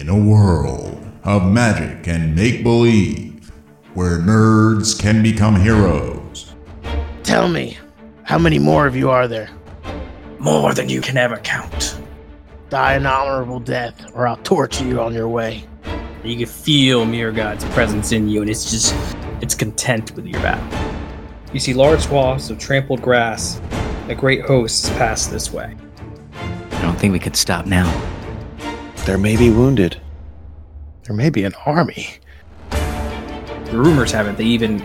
In a world of magic and make believe, where nerds can become heroes. Tell me, how many more of you are there? More than you can ever count. Die an honorable death, or I'll torture you on your way. You can feel Mirror God's presence in you, and it's just, it's content with your battle. You see large swaths of trampled grass. A great host has passed this way. I don't think we could stop now. There may be wounded. There may be an army. The rumors have it they even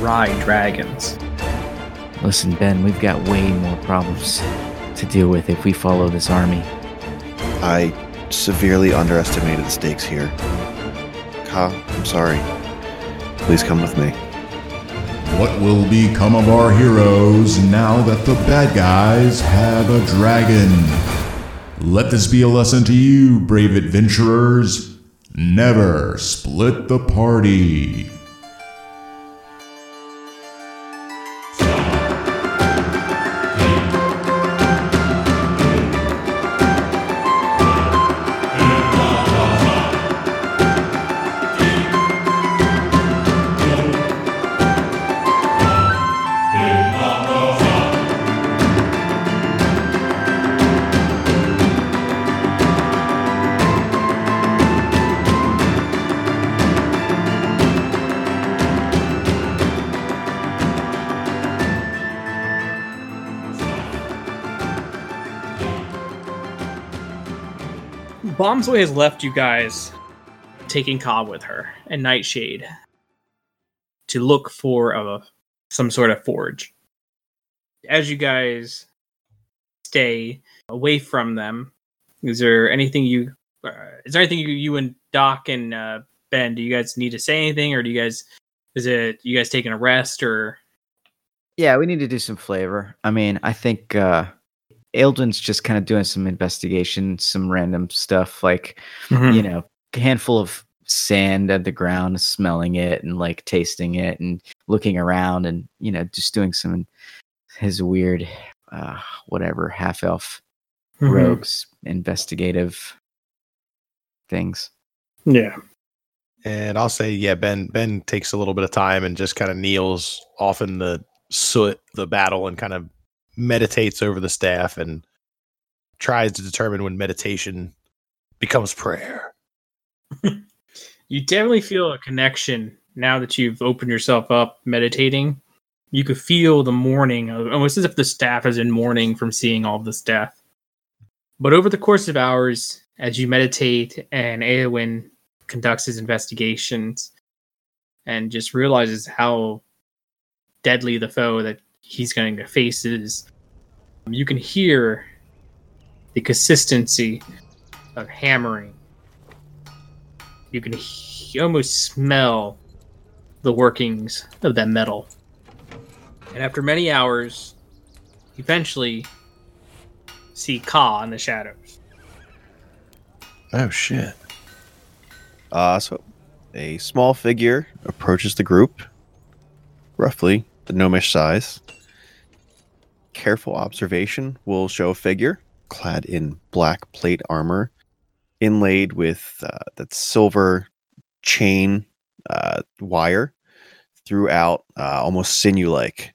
ride dragons. Listen, Ben, we've got way more problems to deal with if we follow this army. I severely underestimated the stakes here. Ka, I'm sorry. Please come with me. What will become of our heroes now that the bad guys have a dragon? Let this be a lesson to you, brave adventurers. Never split the party. Bomswe has left you guys taking Cobb with her and Nightshade to look for a, some sort of forge. As you guys stay away from them, is there anything you uh, is there anything you, you and Doc and uh, Ben do you guys need to say anything or do you guys is it you guys taking a rest or Yeah, we need to do some flavor. I mean, I think uh Aildwyn's just kind of doing some investigation, some random stuff like, you know, a handful of sand at the ground, smelling it and like tasting it and looking around and, you know, just doing some his weird uh whatever half elf Mhm. rogues investigative things. Yeah. And I'll say, yeah, Ben Ben takes a little bit of time and just kind of kneels off in the soot, the battle, and kind of meditates over the staff and tries to determine when meditation becomes prayer. you definitely feel a connection now that you've opened yourself up meditating. You could feel the mourning, of- almost as if the staff is in mourning from seeing all this death. But over the course of hours, as you meditate and Eowyn conducts his investigations and just realizes how deadly the foe that he's getting to faces. you can hear the consistency of hammering you can he- almost smell the workings of that metal. And after many hours, eventually see Ka in the shadows. Oh shit! Uh, so a small figure approaches the group, roughly the gnomish size. Careful observation will show a figure clad in black plate armor, inlaid with uh, that silver chain uh, wire throughout, uh, almost sinew-like.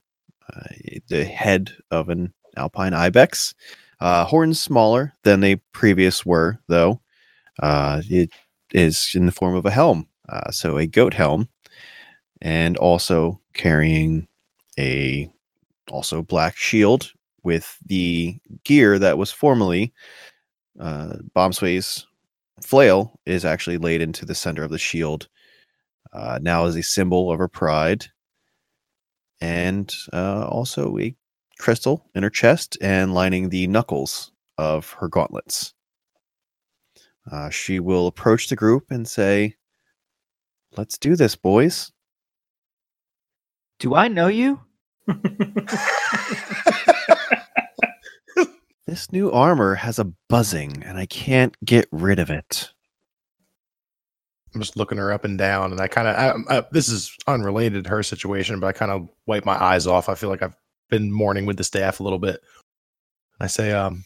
Uh, the head of an alpine ibex. Uh, horns smaller than they previous were, though. Uh, it is in the form of a helm, so a goat helm, and also carrying a also black shield with the gear that was formerly uh, Bomswe's flail is actually laid into the center of the shield. Uh, now as a symbol of her pride, and uh, also a crystal in her chest and lining the knuckles of her gauntlets. Uh, she will approach the group and say, Let's do this, boys. Do I know you? This new armor has a buzzing, and I can't get rid of it. I'm just looking her up and down, and I kind of this is unrelated to her situation, but I kind of wipe my eyes off. I feel like I've been mourning with the staff a little bit. I say, um,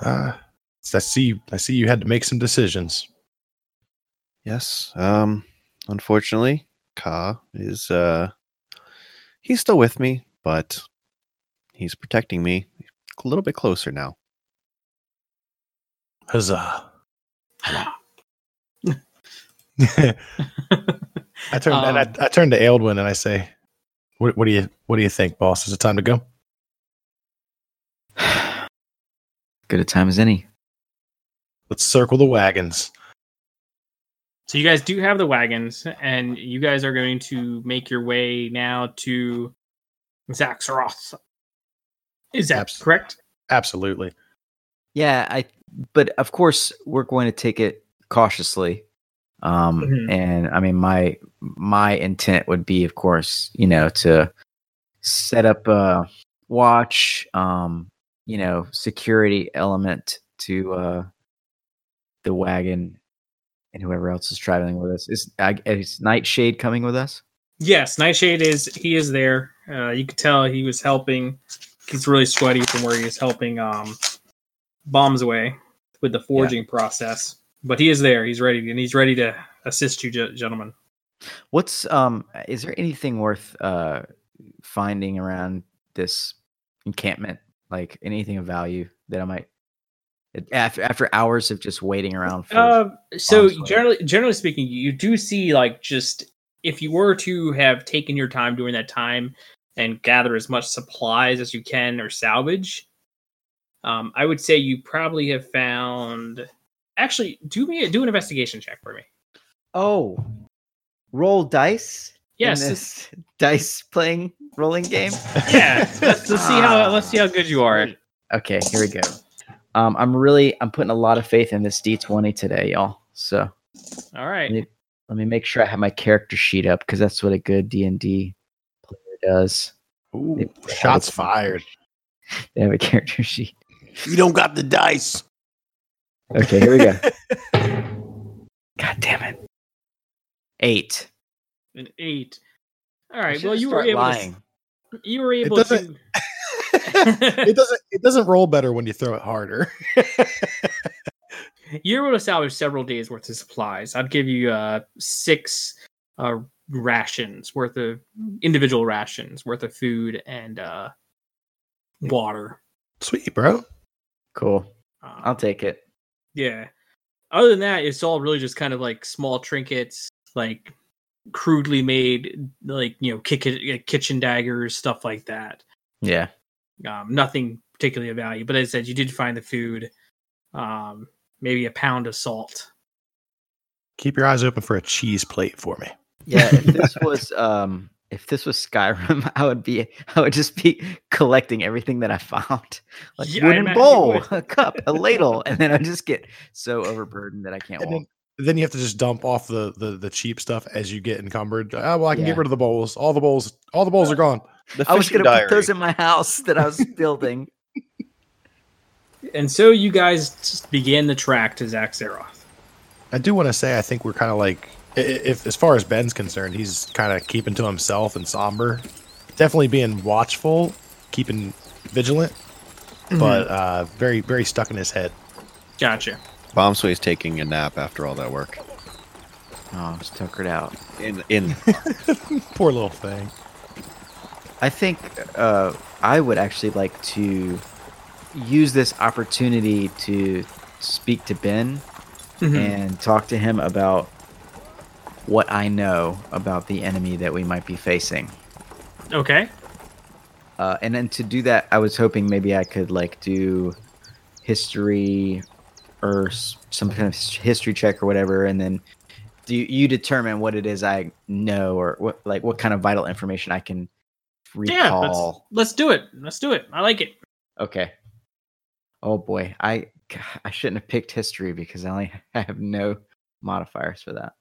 uh, I see. I see you had to make some decisions. Yes. Um. Unfortunately, Ka is uh. He's still with me, but he's protecting me a little bit closer now. Huzzah! I turn and I, Um, I turn to Aildwyn and I say, what, "What do you What do you think, boss? Is it time to go?" Good a time as any. Let's circle the wagons. So you guys do have the wagons, and you guys are going to make your way now to Xak Tsaroth. Is that Abs- correct? Absolutely. Yeah, I. But of course, we're going to take it cautiously. Um, Mhm. and I mean, my my intent would be, of course, you know, to set up a watch, um, you know, security element to uh the wagon and whoever else is traveling with us. Is is Nightshade coming with us? Yes, Nightshade is he is there. Uh, you could tell he was helping. He's really sweaty from where he is helping um, Bomswe with the forging process. But he is there. He's ready, and he's ready to assist you, gentlemen. What's um? Is there anything worth uh finding around this encampment? Like anything of value that I might after after hours of just waiting around for? Uh, so Bomswe. generally, generally speaking, you do see like just if you were to have taken your time during that time and gather as much supplies as you can or salvage, um, I would say you probably have found. Actually, do me do an investigation check for me. oh, roll dice. in Yes, this dice playing rolling game. yeah. Let's, let's see how let's see how good you are. Okay, here we go. Um, I'm really I'm putting a lot of faith in this D20 today, y'all. So All right. let me, let me make sure I have my character sheet up because that's what a good D and D player does. Ooh, They- they shots a- fired. They have a character sheet. You don't got the dice. Okay, here we go. God damn it. Eight. An eight. All I right. should Well, you were able. lying. To, you were able doesn't- to. it doesn't. It doesn't roll better when you throw it harder. You're able to salvage several days worth of supplies. I'd give you uh six uh rations worth of individual rations worth of food and uh water. Sweet, bro. Cool. Uh, I'll take it. yeah. Other than that, it's all really just kind of like small trinkets, like crudely made, like you know, kitchen daggers, stuff like that. Yeah. Um, nothing particularly of value, but as I said, you did find the food. Um, maybe a pound of salt. Keep your eyes open for a cheese plate for me. Yeah. If this was um if this was Skyrim, I would be I would just be collecting everything that I found. Like Yeah, wooden bowl, a cup, a ladle, and then I just get so overburdened that I can't And walk. Then, then you have to just dump off the, the the cheap stuff as you get encumbered. Oh, well, I can Yeah. get rid of the bowls. All the bowls. All the bowls are gone. The I was gonna put those in my house that I was building. And so you guys just begin the track to Xak Tsaroth. I do want to say I think we're kind of like i- i- if as far as Ben's concerned, he's kind of keeping to himself and somber. Definitely being watchful, keeping vigilant, but uh very very stuck in his head. Gotcha. Bomswe's taking a nap after all that work. Oh, just tuckered out. In in Poor little thing. I think uh, I would actually like to use this opportunity to speak to Ben Mhm. and talk to him about what I know about the enemy that we might be facing. Okay. Uh, and then to do that, I was hoping maybe I could like do history or some kind of history check or whatever, and then do you, you determine what it is I know or what like what kind of vital information I can Yeah, let's, recall. let's do it. Let's do it. I like it. Okay. Oh boy, I I shouldn't have picked history because I only have no modifiers for that.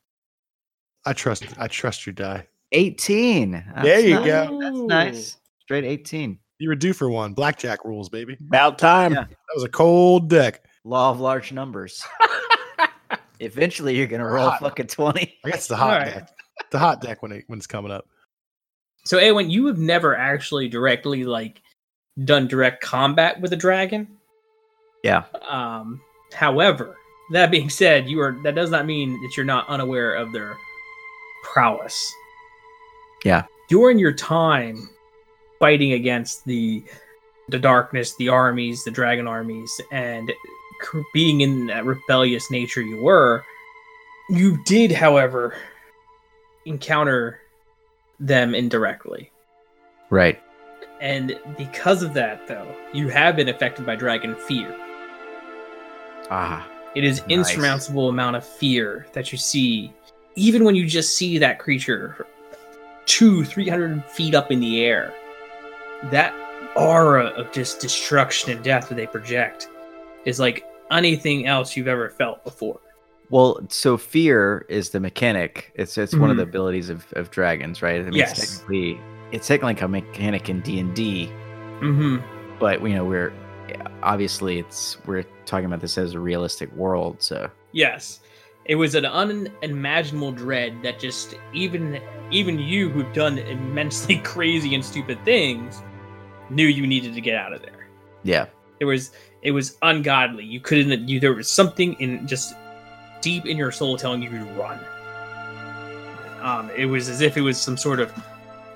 I trust I trust your die. 18. There you nice. go. That's nice. Straight 18. You were due for one. Blackjack rules, baby. About time. Yeah. That was a cold deck. Law of large numbers. Eventually, you're gonna roll a Hot. fucking 20. I guess the hot Alright. deck. The hot deck when it when it's coming up. So, Awen, you have never actually directly like done direct combat with a dragon. Yeah. Um, However, that being said, you are that does not mean that you're not unaware of their prowess. Yeah. During your time fighting against the the darkness, the armies, the dragon armies, and c- being in that rebellious nature you were, you did, however, encounter them indirectly. Right. And because of that, though, you have been affected by dragon fear. Ah. It is Nice. insurmountable amount of fear that you see, even when you just see that creature two, three hundred feet up in the air. That aura of just destruction and death that they project is like anything else you've ever felt before. Well, so fear is the mechanic. It's it's one of the Mhm. abilities of, of dragons, right? I mean, Yes. It's technically, it's technically like a mechanic in D and D, Mm-hmm. but you know we're obviously it's we're talking about this as a realistic world. So Yes. It was an unimaginable dread that just even even you who've done immensely crazy and stupid things knew you needed to get out of there. yeah, It was it was ungodly. You couldn't you there was something in just deep in your soul telling you to run. Um it was as if it was some sort of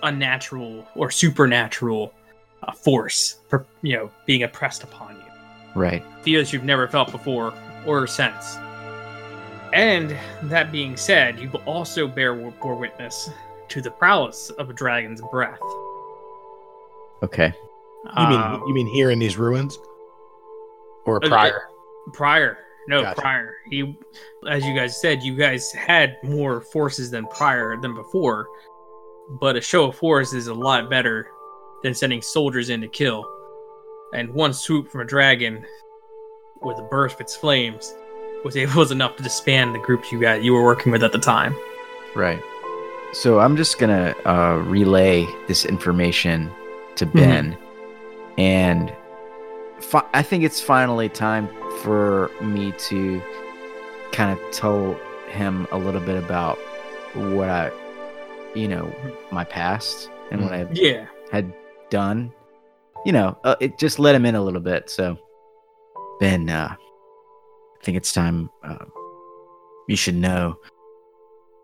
unnatural or supernatural uh, force for, you know being oppressed upon you right. fears you've never felt before or since. And that being said, you also bear bore witness to the prowess of a dragon's breath. Okay. You mean Um, you mean here in these ruins, or Uh, prior? prior? No, Gotcha. prior. He, as you guys said, you guys had more forces than prior than before. But a show of force is a lot better than sending soldiers in to kill. And one swoop from a dragon with a burst of its flames was able was enough to disband the group you got you were working with at the time. Right. So I'm just gonna uh, relay this information to Mm-hmm. Ben, and fi- I think it's finally time for me to kind of tell him a little bit about what I, you know, my past and what I Yeah. had done. You know, uh, it just let him in a little bit. So, Ben, uh, I think it's time. Uh, you should know.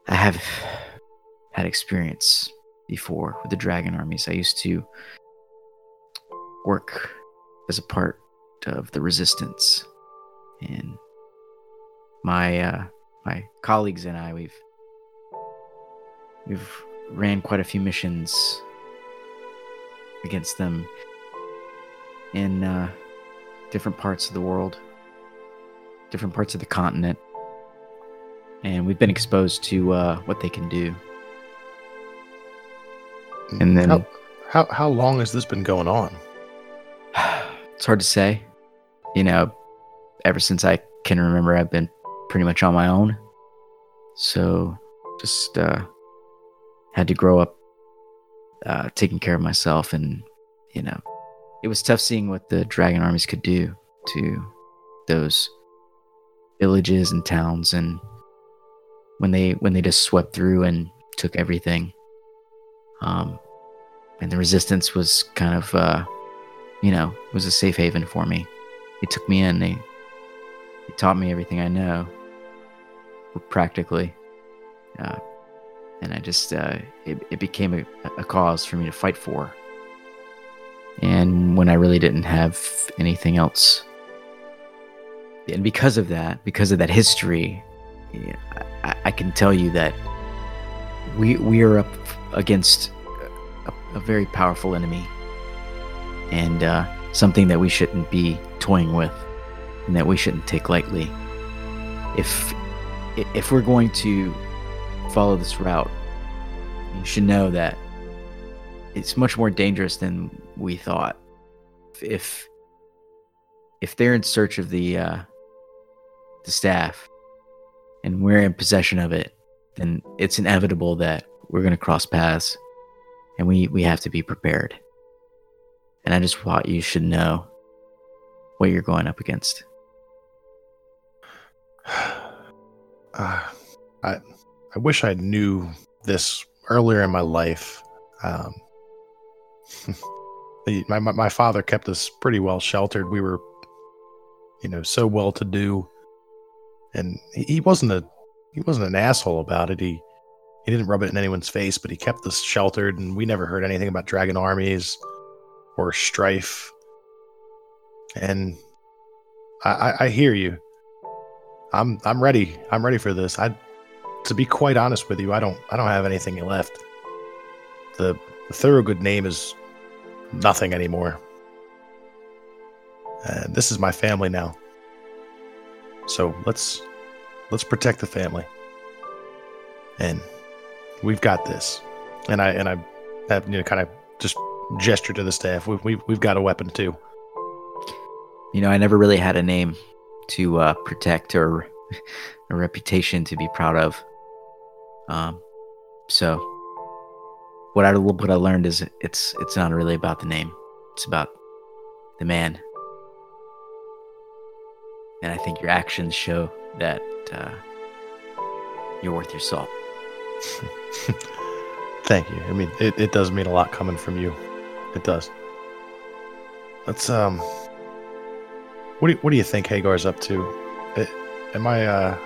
I have had experience before with the dragon armies. I used to work as a part of the resistance, and my uh, my colleagues and I we've we've ran quite a few missions against them in uh, different parts of the world, different parts of the continent, and we've been exposed to uh, what they can do. And then how, how how long has this been going on? It's hard to say. You know, ever since I can remember, I've been pretty much on my own. So just uh, had to grow up uh, taking care of myself. And, you know, it was tough seeing what the dragon armies could do to those villages and towns. And when they when they just swept through and took everything. Um, and the resistance was kind of uh, you know, was a safe haven for me. They took me in. They, they taught me everything I know, practically. Uh, and I just, uh, it, it became a, a cause for me to fight for. And when I really didn't have anything else. And because of that, because of that history, yeah, I, I can tell you that we we are up against a, a very powerful enemy and uh, something that we shouldn't be toying with and that we shouldn't take lightly. If if we're going to follow this route, you should know that it's much more dangerous than we thought. If if they're in search of the uh, the staff and we're in possession of it, then it's inevitable that we're going to cross paths, and we we have to be prepared. And I just thought you should know what you're going up against. Uh, I I wish I knew this earlier in my life. Um, my my father kept us pretty well sheltered. We were you know, so well to do, and he, he wasn't a he wasn't an asshole about it. He he didn't rub it in anyone's face, but he kept us sheltered, and we never heard anything about dragon armies or strife. And I, I, I hear you. I'm I'm ready. I'm ready for this. I to be quite honest with you, I don't I don't have anything left. The, the Thorogood name is nothing anymore. And this is my family now. So let's let's protect the family. And we've got this. And I and I have you know kind of just gesture to the staff. We've we've, we've got a weapon too. You know, I never really had a name to uh, protect or a reputation to be proud of. Um, so what I what I learned is it's it's not really about the name; it's about the man. And I think your actions show that uh, you're worth your salt. Thank you. I mean, it, it does mean a lot coming from you. It does. Let's um. What do you, what do you think Hayghar's up to? Am I uh.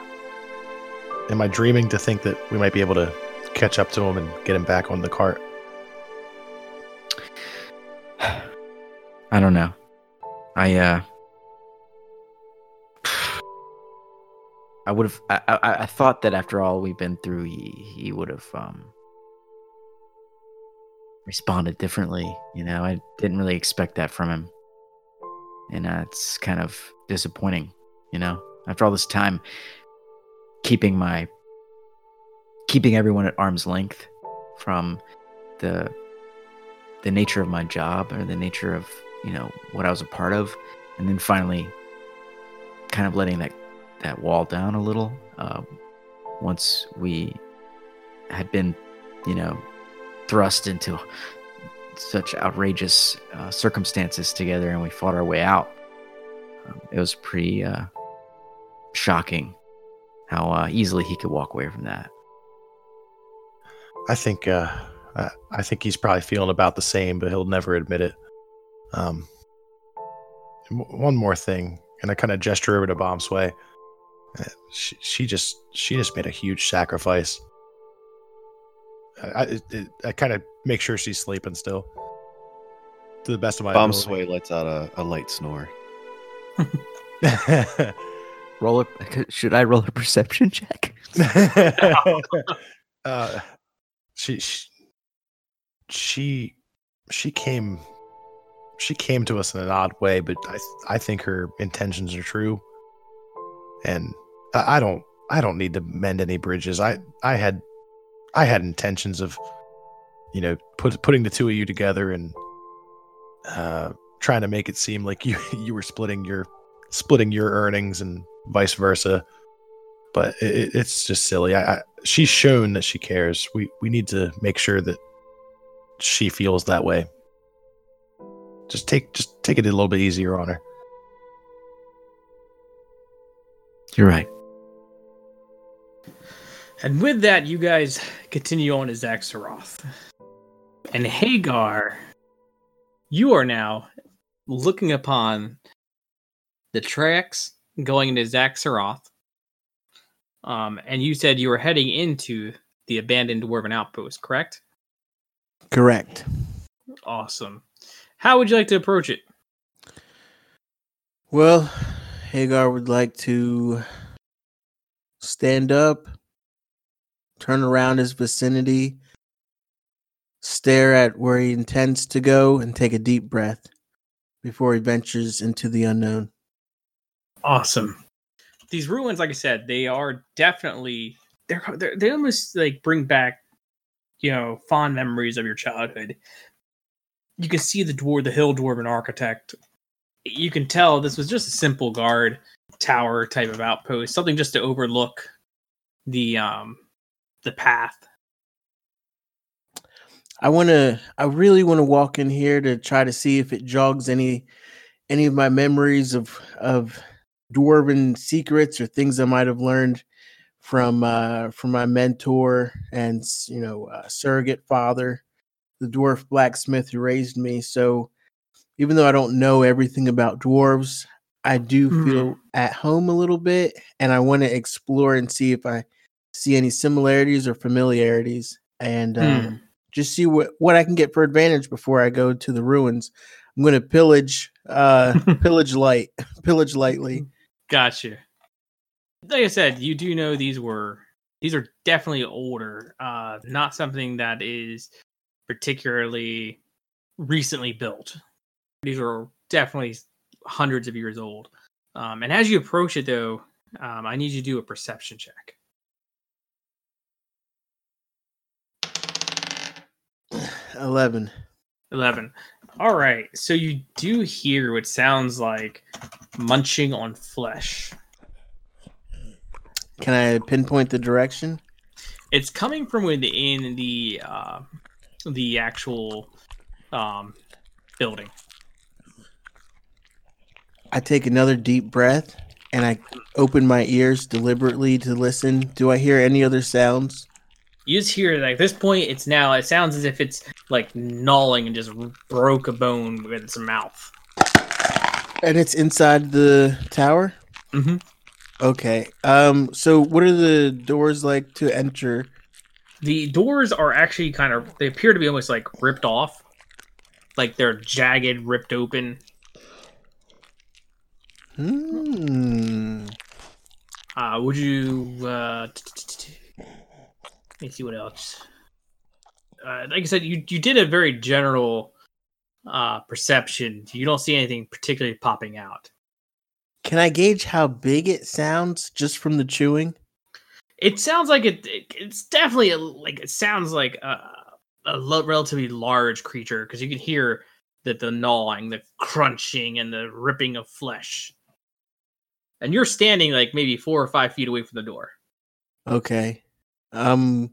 Am I dreaming to think that we might be able to catch up to him and get him back on the cart? I don't know. I uh. I would have. I, I, I thought that after all we've been through, he he would have um responded differently. You know, I didn't really expect that from him, and uh, it's kind of disappointing. You know, after all this time, keeping my keeping everyone at arm's length from the the nature of my job or the nature of you know what I was a part of, and then finally, kind of letting that that wall down a little. Uh, once we had been, you know, thrust into such outrageous uh, circumstances together, and we fought our way out. Um, it was pretty uh, shocking how uh, easily he could walk away from that. I think uh, I think he's probably feeling about the same, but he'll never admit it. Um, one more thing, and I kind of gesture over to Bomswe. Uh, she, she just she just made a huge sacrifice. I I, I kind of make sure she's sleeping still. To the best of my Bomswe lets out a, a light snore. Roll a, should I roll a perception check? uh, she, she she she came she came to us in an odd way, but I I think her intentions are true, and I, I don't I don't need to mend any bridges. I I had I had intentions of you know put putting the two of you together and uh, trying to make it seem like you you were splitting your splitting your earnings and vice versa. But it, it's just silly. I, I she's shown that she cares. We we need to make sure that she feels that way. Just take just take it a little bit easier on her. You're right. And with that, you guys continue on to Xak Tsaroth. And Hayghar, you are now looking upon the tracks going into Xak Tsaroth. Um, and you said you were heading into the abandoned dwarven outpost, correct? Correct. Awesome. How would you like to approach it? Well, Hayghar would like to stand up, turn around his vicinity, stare at where he intends to go, and take a deep breath before he ventures into the unknown. Awesome. These ruins, like I said, they are definitely they're, they're they almost like bring back you know fond memories of your childhood. You can see the dwarf, the hill dwarven architect. You can tell this was just a simple guard tower type of outpost, something just to overlook the um the path. I want to I really want to walk in here to try to see if it jogs any any of my memories of of dwarven secrets or things I might have learned from uh from my mentor and you know uh, surrogate father the dwarf blacksmith who raised me so even though I don't know everything about dwarves I do Mhm. feel at home a little bit, and I want to explore and see if I see any similarities or familiarities, and um, Hmm. just see what what I can get for advantage before I go to the ruins. I'm going to pillage, uh, pillage light, pillage lightly. Gotcha. Like I said, you do know these were these are definitely older. Uh not something that is particularly recently built. These are definitely hundreds of years old. Um and as you approach it though, um, I need you to do a perception check. Eleven. 11. All right. So you do hear what sounds like munching on flesh. Can I pinpoint the direction? It's coming from within the uh, the actual um, building. I take another deep breath and I open my ears deliberately to listen. Do I hear any other sounds? You just hear like this point. It's now. It sounds as if it's like gnawing and just broke a bone with its mouth. And it's inside the tower? Mhm. Okay. Um so what are the doors like to enter? The doors are actually kind of. They appear to be almost like ripped off, like they're jagged, ripped open. Hmm. Uh, would you? Uh, t- t- t- t- let me see what else. Uh, like I said, you you did a very general uh, perception. You don't see anything particularly popping out. Can I gauge how big it sounds just from the chewing? It sounds like it. it it's definitely a, like it sounds like a, a lo- relatively large creature because you can hear that the gnawing, the crunching, and the ripping of flesh. And you're standing like maybe four or five feet away from the door. Okay. Um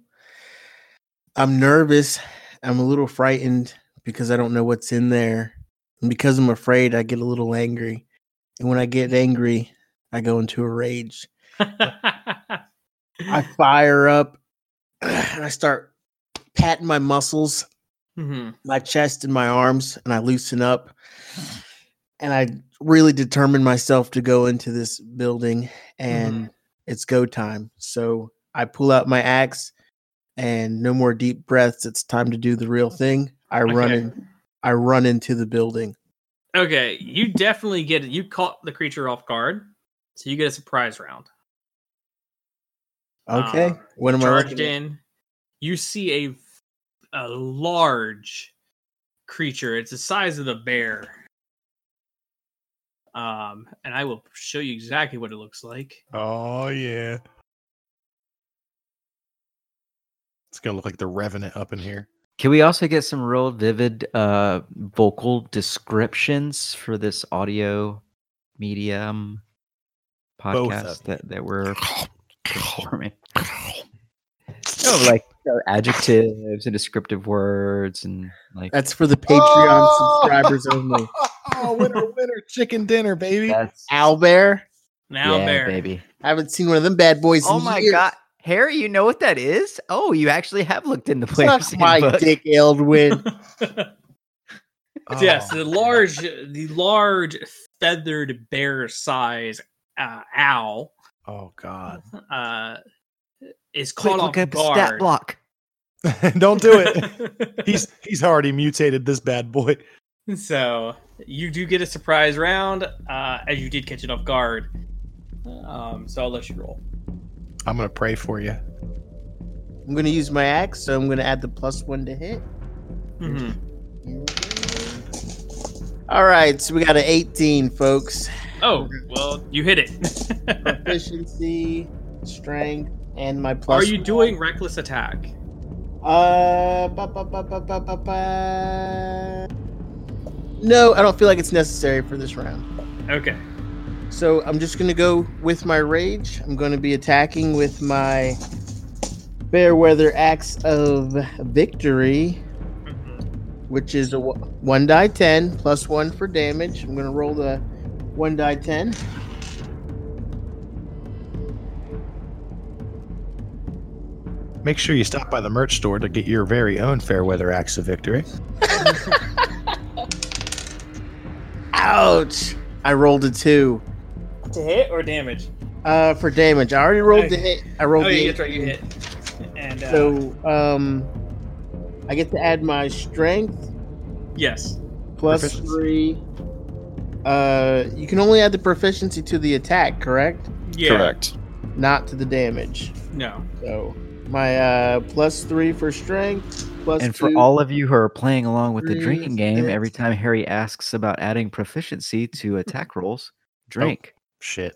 I'm nervous. I'm a little frightened because I don't know what's in there. And because I'm afraid, I get a little angry. And when I get angry, I go into a rage. I fire up and I start patting my muscles, Mhm. my chest and my arms, and I loosen up. And I really determine myself to go into this building and it's go time. So I pull out my axe and no more deep breaths. It's time to do the real thing. I run in I run into the building. Okay, you definitely get it. You caught the creature off guard, so you get a surprise round. Okay. Uh, what am I Charged looking in, you see a a large creature. It's the size of the bear. Um, and I will show you exactly what it looks like. Oh yeah. It's gonna look like the Revenant up in here. Can we also get some real vivid uh, vocal descriptions for this audio medium podcast that, that we're performing? No, like you know, adjectives and descriptive words and like That's for the Patreon subscribers only. Oh, winner, winner, chicken dinner, baby. that's Owlbear. Now, yeah, bear. baby. I haven't seen one of them bad boys. Oh in my years. god, Harry, you know what that is? Oh, you actually have looked in the player's Suck my handbook. dick, Aildwyn. yes, Oh, the large, the large feathered bear size uh, owl Oh god. uh, is Quick, caught look off up a stat guard. block. Don't do it. he's he's already mutated this bad boy. So you do get a surprise round, uh, as you did catch it off guard. Um, so I'll let you roll. I'm gonna pray for you. I'm gonna use my axe, so I'm gonna add the plus one to hit. Mhm. All right, so we got an 18, folks. Oh well, you hit it. Proficiency, strength, and my plus. Are you one. doing reckless attack? Uh, ba, ba, ba, ba, ba, ba, ba. no, I don't feel like it's necessary for this round. Okay. So I'm just gonna go with my rage. I'm gonna be attacking with my Bearweather Axe of Victory, mm-hmm. which is a one die ten plus one for damage. I'm gonna roll the one die ten. Make sure you stop by the merch store to get your very own Fairweather Axe of Victory. Ouch! I rolled a two. To hit or damage? Uh, for damage, I already rolled the hit. I rolled Oh, the yeah, that's right. You hit. And uh, So, um, I get to add my strength yes, three. Uh, you can only add the proficiency to the attack, correct? yeah, Correct. Not to the damage. No, So my uh plus three for strength, plus And for two- all of you who are playing along with the drinking game, every time Harry asks about adding proficiency to attack rolls, drink. Shit.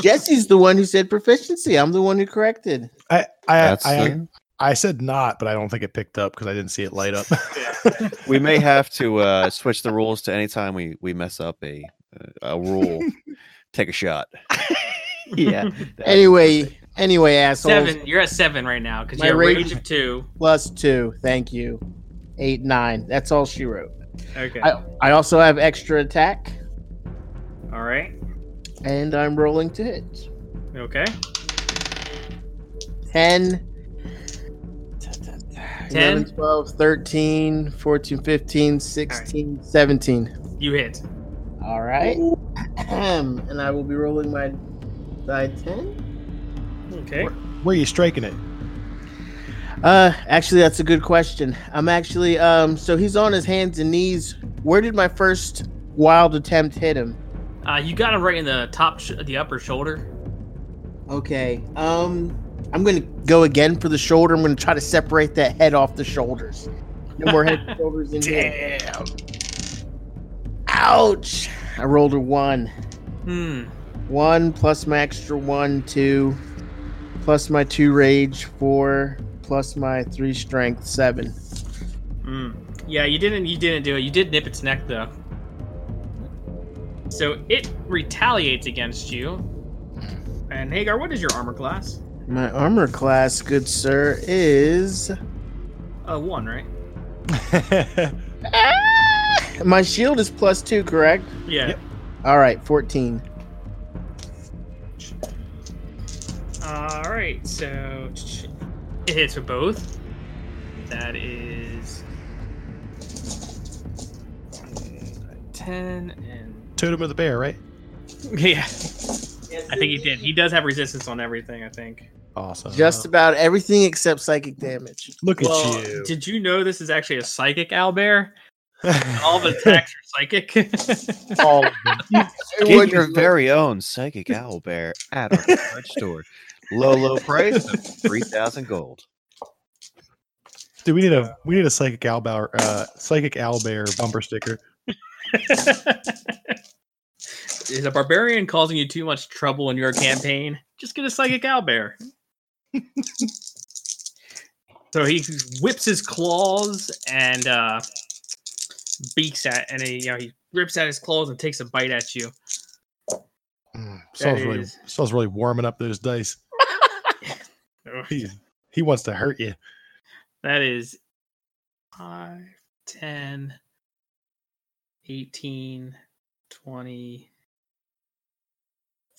Jesse's the one who said proficiency. I'm the one who corrected. I I That's I, the- I said not, but I don't think it picked up because I didn't see it light up. we may have to uh, switch the rules to anytime we we mess up a a rule. Take a shot. yeah. Anyway, anyway, assholes. seven. You're at seven right now because My you have rage- rage of two. Plus two. Thank you. Eight, nine. That's all she wrote. Okay, I, I also have extra attack, all right. And I'm rolling to hit. Okay, 10, 10. 11, 12, 13, 14, 15, 16, 17. you hit. All right. and I will be rolling my die 10. Okay, Where are you striking it? Uh, actually, that's a good question. I'm actually, um, so he's on his hands and knees. Where did my first wild attempt hit him? Uh, you got him right in the top, sh- the upper shoulder. Okay. Um, I'm gonna go again for the shoulder. I'm gonna try to separate that head off the shoulders. No more head shoulders in here. Damn. Ouch! I rolled a one. Hmm. One plus my extra one, two, plus my two rage, four, plus my three strength, seven. Hmm. Yeah, you didn't. You didn't do it. You did nip its neck though. So it retaliates against you. And Hayghar, what is your armor class? My armor class, good sir, is Uh, one, right? Ah! my shield is plus two, correct? Yeah. Yep. All right, fourteen. All right. So it hits with both. That is ten and Totem of the bear, right? yeah. I think he did. He does have resistance on everything. I think. Awesome. Just about everything except psychic damage. look at Well, you. did you know this is actually a psychic owlbear? All the attacks are psychic. All of them. Get Everyone your very own psychic owl bear at our garage store. Low, low price of three thousand gold. Do we need a we need a psychic owlbear uh psychic owlbear bumper sticker? is a barbarian causing you too much trouble in your campaign? Just get a psychic owlbear. so he whips his claws and uh, beaks at, and he, you know, he rips at his claws and takes a bite at you. Mm, Saul's really is- Saul's really warming up those dice. He he wants to hurt you. That is 5, 10, 18, 20,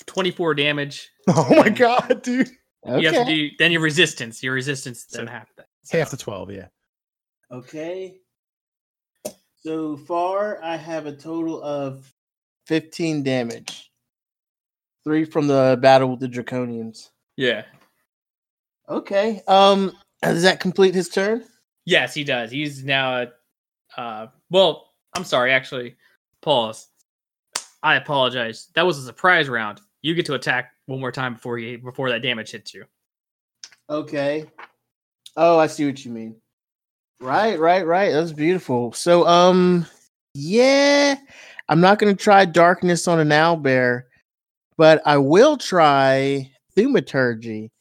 24 damage. Oh my god, dude. Okay. You have to do then your resistance. Your resistance then So- half that. Half the twelve, yeah. Okay. So far, I have a total of 15 damage. Three from the battle with the Draconians. Yeah. Okay. Um, does that complete his turn? Yes, he does. He's now a uh well, I'm sorry, actually. Pause. I apologize. That was a surprise round. You get to attack one more time before he before that damage hits you. Okay. Oh, I see what you mean. Right, right, right. That's beautiful. So, um, yeah, I'm not gonna try darkness on an owlbear, but I will try thaumaturgy.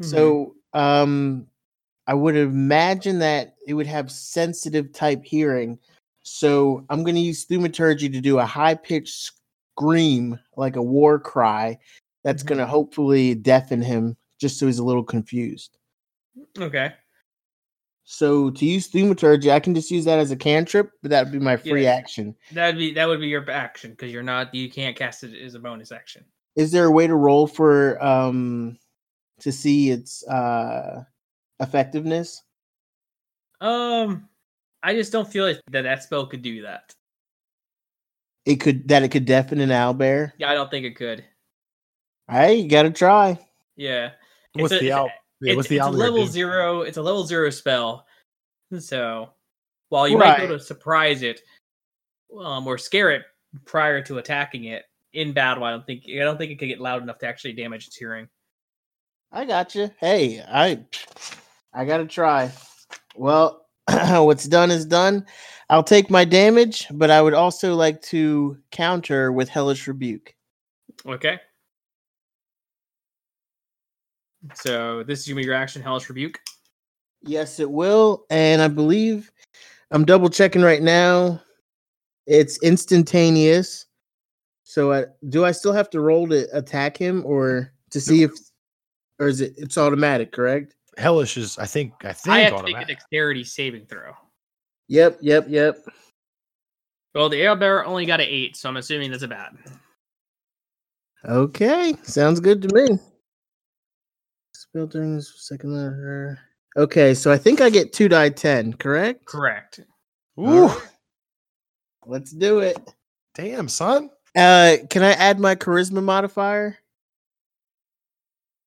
So, um, I would imagine that it would have sensitive type hearing. So, I'm going to use thaumaturgy to do a high pitched scream, like a war cry, that's Mhm. going to hopefully deafen him, just so he's a little confused. Okay. So, to use thaumaturgy, I can just use that as a cantrip, but that would be my free Yeah. action. That'd be that would be your action because you're not you can't cast it as a bonus action. Is there a way to roll for um to see its uh effectiveness? Um I just don't feel like that that spell could do that. it could that it could deafen an owlbear. Yeah, I don't think it could. Hey, you gotta try. Yeah. What's It's a- the it's owl? Yeah, it's, what's the it's a owl level do? zero. It's a level zero spell. So while you might be able to surprise it, um, or scare it prior to attacking it in battle, I don't think I don't think it could get loud enough to actually damage its hearing. I got you. Hey, I I gotta try. Well, what's done is done. I'll take my damage, but I would also like to counter with hellish rebuke. Okay. So this is gonna be your action, Hellish Rebuke. Yes, it will, and I believe I'm double checking right now. It's instantaneous. So, I, do I still have to roll to attack him, or to see if, or is it? It's automatic, correct? Hellish is, I think, I think I have to make a dexterity saving throw. Yep, yep, yep. Well, the owlbear only got an eight, so I'm assuming that's a bad. Okay, sounds good to me. Spell during this second letter. Okay, so I think I get two die ten, correct? Correct. Ooh, Let's do it. damn, son. Uh, can I add my charisma modifier?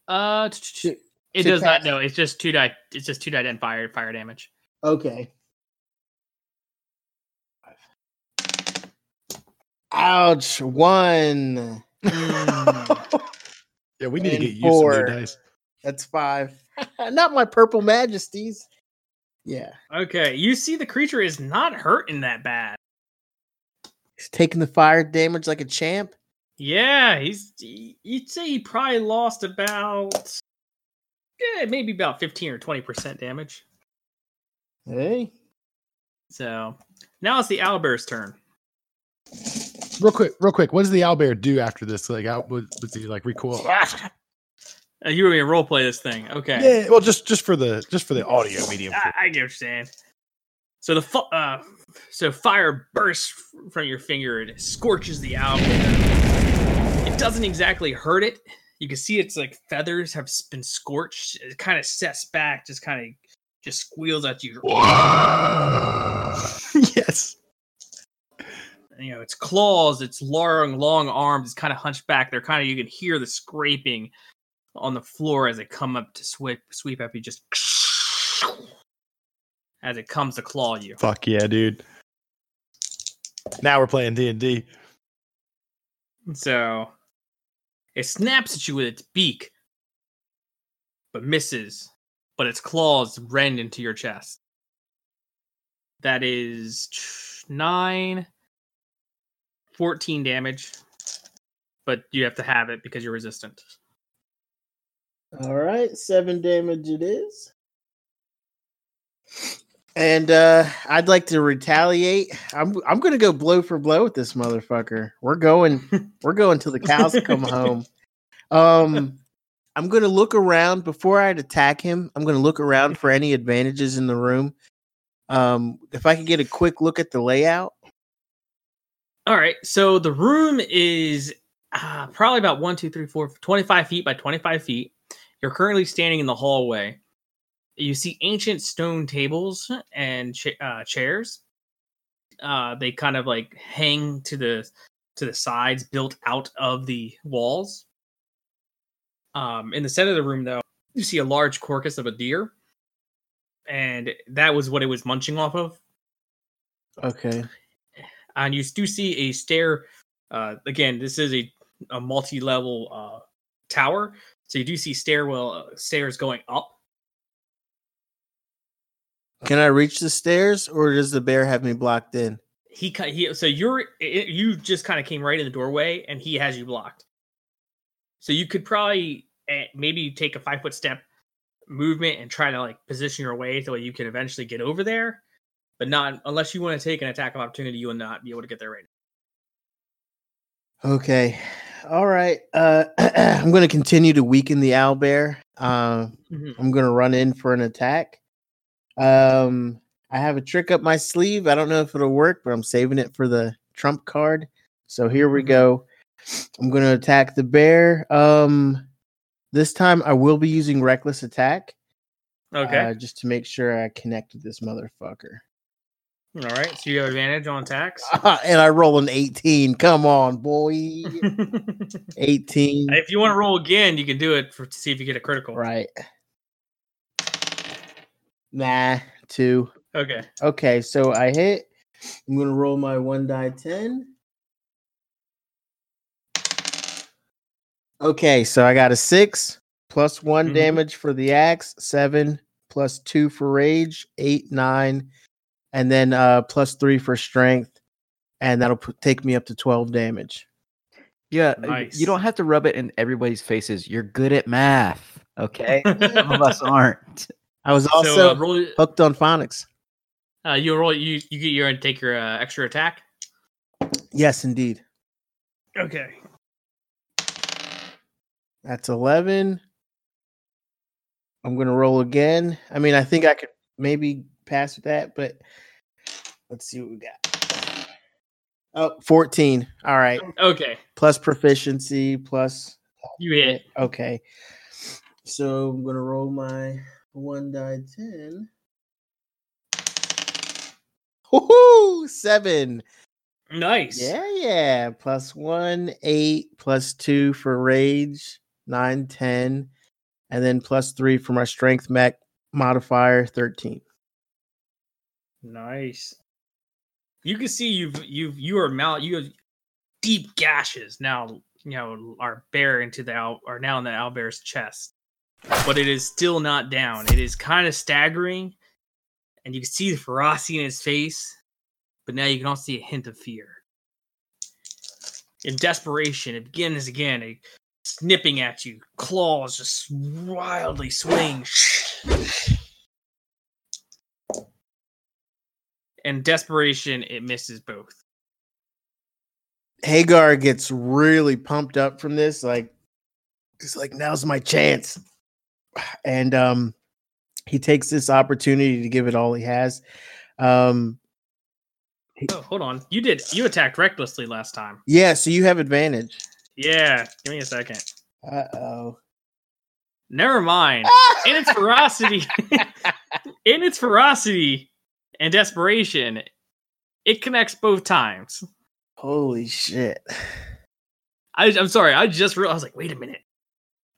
Uh, t- t- To- it to does not. know. It's just two die. It's just two die and fire fire damage. Okay. Ouch! One. Yeah, we need to And get used to four. new dice. That's five. Not my purple majesties. Yeah, Okay, you see the creature is not hurting that bad. he's taking the fire damage like a champ. Yeah, he's. he- You'd say he probably lost about. Yeah, maybe about fifteen or twenty percent damage. Hey, So now it's the owlbear's turn. Real quick, real quick. What does the owlbear do after this? Like, out, was, was he like recoil? Uh, you were gonna role play this thing, okay? Yeah. Well, just just for the just for the audio medium. I, I get what you're saying. So the fu- uh, so fire bursts from your finger and it scorches the owl. It doesn't exactly hurt it. You can see its like feathers have been scorched. It kind of sets back, just kind of just squeals at you. yes. You know, its claws, its long, long arms, it's kind of hunched back. They're kind of you can hear the scraping on the floor as they come up to sweep sweep up you. Just as it comes to claw you. Fuck yeah, dude. Now we're playing D and D. So it snaps at you with its beak, but misses. But its claws rend into your chest. That is 9, 14 damage. But you have to have it because you're resistant. all right, seven damage it is. And uh I'd like to retaliate. I'm I'm gonna go blow for blow with this motherfucker. We're going we're going till the cows come home. Um I'm gonna look around before I'd attack him. I'm gonna look around for any advantages in the room. Um if I could get a quick look at the layout. All right. So the room is uh, probably about 1, 2, 3, 4, 25 feet by 25 feet. You're currently standing in the hallway. You see ancient stone tables and cha- uh, chairs. Uh, they kind of like hang to the to the sides, built out of the walls. Um, in the center of the room, though, you see a large carcass of a deer, and that was what it was munching off of Okay. and you do see a stair. Uh, again, this is a, a multi-level uh, tower, so you do see stairwell uh, stairs going up. Can I reach the stairs or does the bear have me blocked in? He, he so you're it, you just kind of came right in the doorway, and he has you blocked. So you could probably eh, maybe take a five foot step movement and try to like position your way so you can eventually get over there, but not unless you want to take an attack of opportunity. You will not be able to get there right now. Okay. All right. Uh I'm gonna continue to weaken the owl bear. Uh, now. I'm gonna run in for an attack. Um I have a trick up my sleeve. I don't know if it'll work, but I'm saving it for the trump card. So here we Mhm. go. I'm gonna attack the bear. Um this time I will be using reckless attack. Okay. uh, just to make sure I connect with this motherfucker. All right, so you have advantage on attacks. and I roll an 18. Come on, boy. 18. if you want to roll again, you can do it for to see if you get a critical. Right. Nah, two. Okay. Okay, so I hit. I'm gonna roll my one die 10. Okay, so I got a six plus one Mhm. damage for the axe, seven plus two for rage, eight, nine, and then uh plus three for strength, and that'll put, take me up to 12 damage. Yeah, uh, Nice. you don't have to rub it in everybody's faces. You're good at math, okay? Some of us aren't. I was so also uh, roll. hooked on phonics. Uh, you roll. You you get your and take your uh, extra attack. Yes, indeed. Okay. That's 11. I'm going to roll again. I mean, I think I could maybe pass with that, but let's see what we got. Oh, 14. All right. Okay. Plus proficiency, plus. You hit. Okay. So I'm going to roll my one die 10. Woohoo! Seven. Nice. Yeah, yeah. Plus one, eight, plus two for rage, nine, ten, and then plus three for my strength mech modifier, 13. Nice. You can see you've you've you are mount you have deep gashes now. You know are bare into the owl are now in the owlbear's chest, but it is still not down. It is kind of staggering, and you can see the ferocity in his face. But now you can also see a hint of fear. In desperation, it begins again, a snipping at you, claws just wildly swing. In desperation, it misses both. Hayghar gets really pumped up from this. Like, it's like, now's my chance. And um he takes this opportunity to give it all he has. Um Oh, hold on. You did. You attacked recklessly last time. yeah, so you have advantage. Yeah. Give me a second. Uh-oh. Never mind. In its ferocity, in its ferocity and desperation, it connects both times. Holy shit. I, I'm sorry. I just realized. I was like, wait a minute.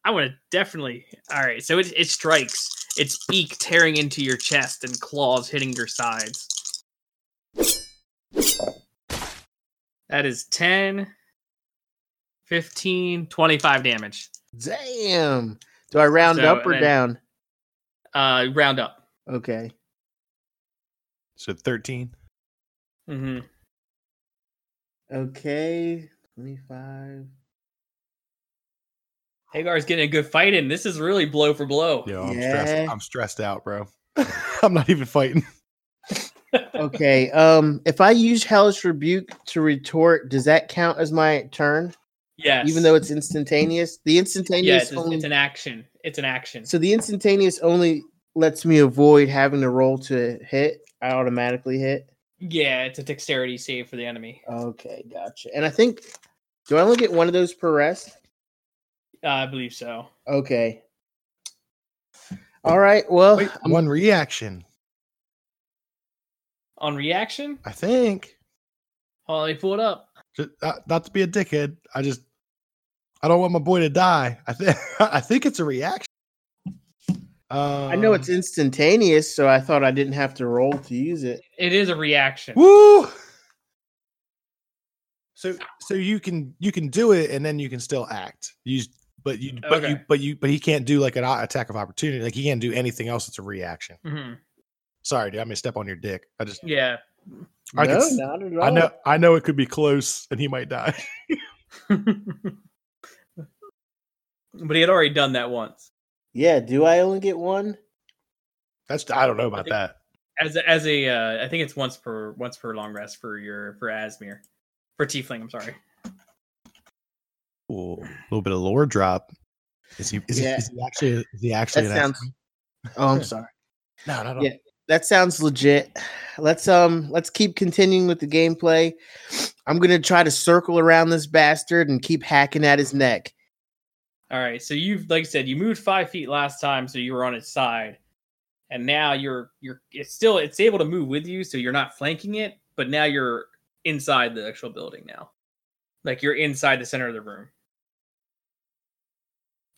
I want to definitely. All right. So it, it strikes. Its beak tearing into your chest and claws hitting your sides. That is 10, 15, 25 damage. Damn. Do I round So, up or then- down? Uh, round up. Okay. So 13. Mm-hmm. Okay. 25. Hayghar's getting a good fight in. This is really blow for blow. Yo, I'm Yeah. stressed. I'm stressed out, bro. I'm not even fighting. Okay. Um, if I use Hellish Rebuke to retort, does that count as my turn? Yes. Even though it's instantaneous? The yeah, instantaneous it's, only it's an action. It's an action. so the instantaneous only lets me avoid having to roll to hit. I automatically hit. yeah, it's a dexterity save for the enemy. Okay, gotcha. And I think do I only get one of those per rest? Uh, I believe so. Okay. All right. Well, Wait, I'm- one reaction. On reaction, I think. oh, let me pull it up. Just, uh, not to be a dickhead. I just I don't want my boy to die. I think I think it's a reaction. Um, I know it's instantaneous, so I thought I didn't have to roll to use it. It is a reaction. Woo! So so you can you can do it and then you can still act. You but you but you but you but he can't do like an attack of opportunity. Like he can't do anything else that's a reaction. hmm Sorry, dude. I may step on your dick. I just Yeah. I no, could not at all. I know I know it could be close and he might die. but he had already done that once. Yeah, do I only get one? That's I don't know about think- that. As a, as a, uh, I think it's once per once per long rest for your for Asmir, for Tiefling. I'm sorry. Ooh, a little bit of lore drop. Is he is, Yeah. he, is he actually is he actually That an sounds. Aspen? Oh, I'm sorry. No, no, no. Yeah. That sounds legit. Let's um let's keep continuing with the gameplay. I'm gonna try to circle around this bastard and keep hacking at his neck. All right. So you've like I said, you moved five feet last time, so you were on its side. and now you're you're it's still it's able to move with you, so you're not flanking it, but now you're inside the actual building now, like you're inside the center of the room.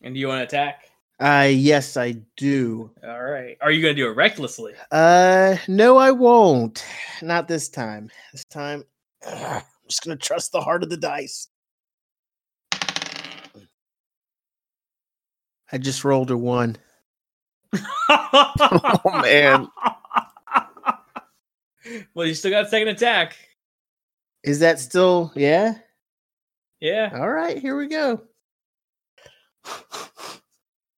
And do you want to attack? Uh yes, I do. All right. Are you gonna do it recklessly? Uh no, I won't. Not this time. This time ugh, I'm just gonna trust the heart of the dice. I just rolled a one. Oh man. well, you still got a second attack. Is that still yeah? Yeah, All right, here we go.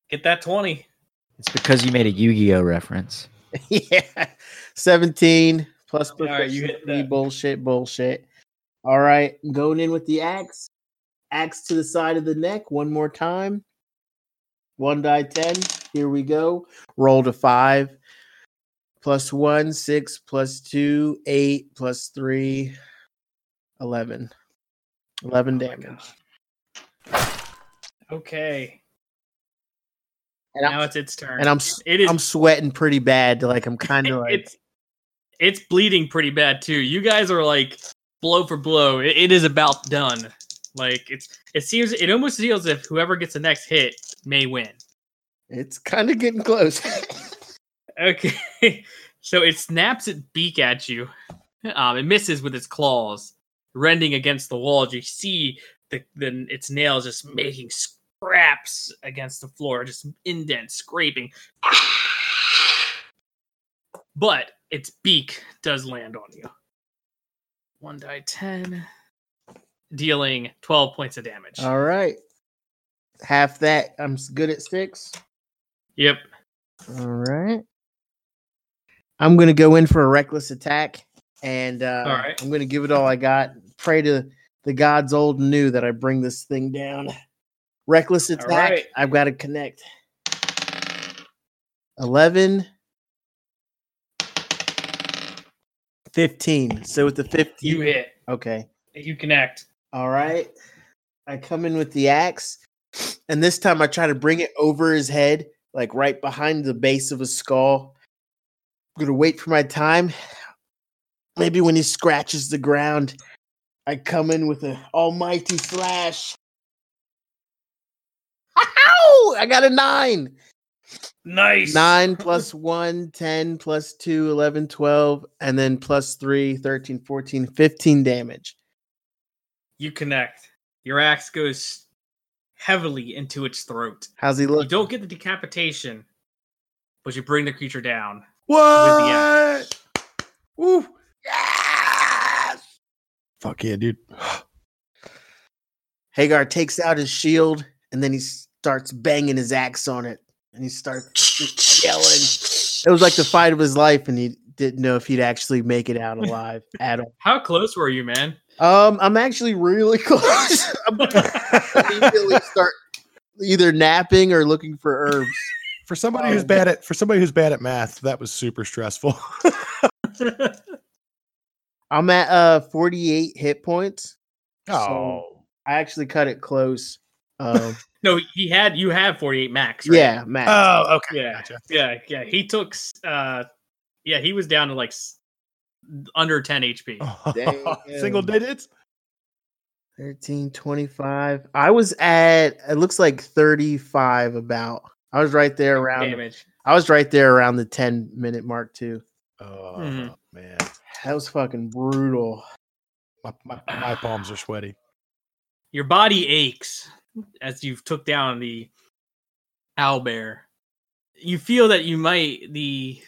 Get that twenty. It's because you made a Yu-Gi-Oh reference. yeah. 17 plus All right, you hit that. bullshit, bullshit. All right, going in with the axe. Axe to the side of the neck one more time. One die 10. Here we go. Roll to five. Plus one, six, plus two, eight, plus three, 11. 11 Oh my damage. Okay. And now I'm, it's its turn. and I'm, it is I'm sweating pretty bad. Like, I'm kind of like, it's it's bleeding pretty bad too. You guys are like blow for blow. It, it is about done. Like it's it seems it almost feels as if whoever gets the next hit may win. it's kind of getting close. Okay, so it snaps its beak at you. Um, it misses with its claws, rending against the wall. You see the, the its nails just making scraps against the floor, just indents, scraping. But its beak does land on you. One die ten, dealing twelve points of damage. All right. Half that. I'm good at six. Yep. All right. I'm going to go in for a reckless attack and uh, All right. I'm going to give it all I got. Pray to the gods old and new that I bring this thing down. Reckless attack. right. I've got to connect. 11 15. So with the 15 You hit. Okay. You connect. All right. I come in with the axe, and this time I try to bring it over his head, like right behind the base of his skull. I'm gonna wait for my time. Maybe when he scratches the ground, I come in with an almighty slash. Ow! I got a nine. Nice. Nine plus one, 10 plus two, 11, 12, and then plus three, 13, 14, 15 damage. You connect. Your axe goes heavily into its throat. How's he You look? don't get the decapitation, but you bring the creature down. What? Woo. Yes! Fuck yeah, dude. Hayghar takes out his shield and then he starts banging his axe on it and he starts yelling. It was like the fight of his life, and he didn't know if he'd actually make it out alive at all. How close were you, man? Um, I'm actually really close. I'm gonna immediately start either napping or looking for herbs. For somebody who's Oh. bad at for somebody who's bad at math, that was super stressful. I'm at uh 48 hit points. oh, I actually cut it close. Um, no, he had you have 48 max. Right? yeah, Matt. oh, okay. Yeah. Gotcha. Yeah, yeah. He took uh yeah, he was down to like under 10 HP. Single digits. 13, 25. I was at it looks like 35 about. I was right there around damage. I was right there around the 10 minute mark too. Oh Mhm. man, That was fucking brutal. my, my, my palms are sweaty. Your body aches as you've took down the owl bear. You feel that you might the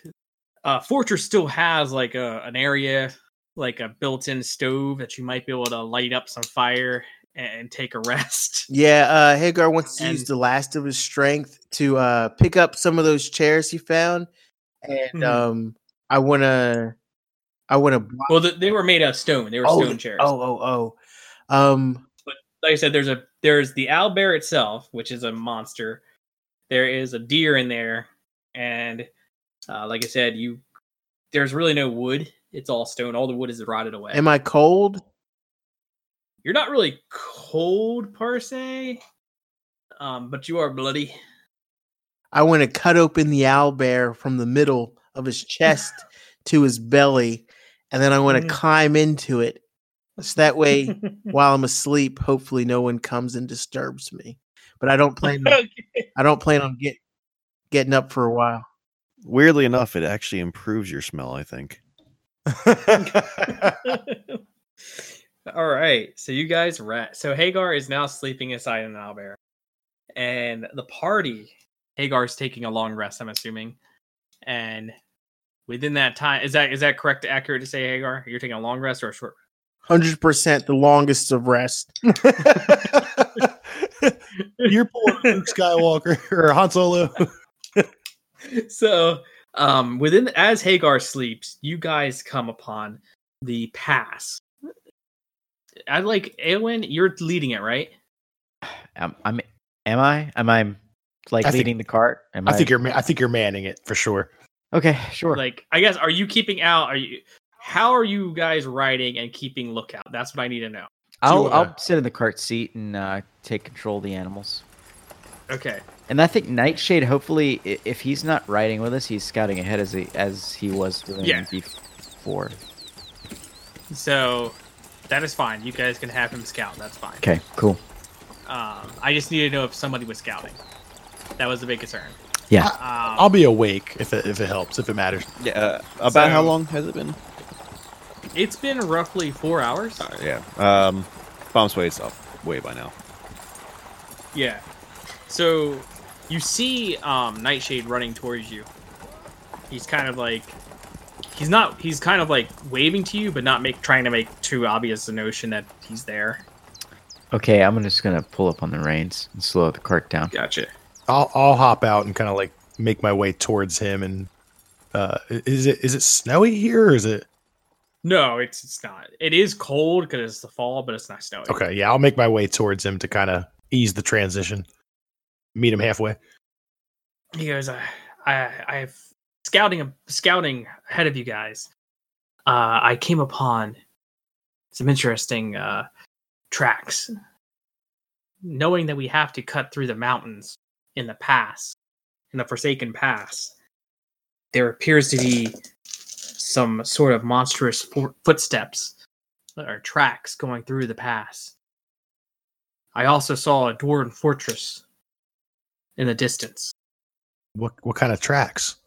uh, fortress still has like a an area like a built-in stove that you might be able to light up some fire and take a rest. Yeah, uh Hayghar wants to use the last of his strength to uh pick up some of those chairs he found. And Mhm. um I wanna I wanna block Well, th- they were made out of stone. They were oh, stone chairs. oh oh oh. Um but like I said, there's a there's the owlbear itself, which is a monster. There is a deer in there, and uh, like I said, you there's really no wood. It's all stone. All the wood is rotted away. am I cold? You're not really cold per se, um, but you are bloody. I want to cut open the owlbear from the middle of his chest to his belly, and then I want to Mm. climb into it. So that way, while I'm asleep, hopefully no one comes and disturbs me. But I don't plan. Okay. I don't plan on get getting up for a while. Weirdly enough, it actually improves your smell. I think. All right. So you guys rest. So Hayghar is now sleeping inside an owlbear. And the party, Hayghar's taking a long rest, I'm assuming. And within that time, is that is that correct accurate to say, Hayghar? You're taking a long rest or a short Hundred percent, the longest of rest. You're pulling Luke Skywalker or Han Solo. so um within as Hayghar sleeps you guys come upon the pass i like Awen, you're leading it right Am, I'm, am I? Am I like I think- leading the cart? Am I think you're. I think you're manning it for sure. Okay. Sure. like i guess are you keeping out are you how are you guys riding and keeping lookout that's what i need to know I'll wanna- I'll sit in the cart seat and uh, take control of the animals. okay And I think Nightshade, hopefully, i- if he's not riding with us, he's scouting ahead as he as he was doing Yeah. before. so that is fine you guys can have him scout that's fine Okay, cool. um i just need to know if somebody was scouting that was the big concern Yeah. um, I'll be awake if it if it helps if it matters. Yeah. Uh, about how long has it been? it's been roughly four hours Uh, yeah. Um, Bomswe's up way by now. Yeah. So you see um Nightshade running towards you. He's kind of like he's not he's kind of like waving to you but not make trying to make too obvious the notion that he's there. Okay, I'm just gonna pull up on the reins and slow the cart down. Gotcha. I'll I'll hop out and kind of like make my way towards him. And uh, is it is it snowy here or is it No, it's it's not. It is cold because it's the fall, but it's not snowy. okay? Yeah, I'll make my way towards him to kind of ease the transition. Meet him halfway. He goes, I, I, I've scouting, scouting ahead of you guys. Uh, I came upon some interesting uh, tracks. Knowing that we have to cut through the mountains in the pass, in the Forsaken Pass, there appears to be some sort of monstrous fo- footsteps or tracks going through the pass. I also saw a dwarven fortress in the distance. What what kind of tracks?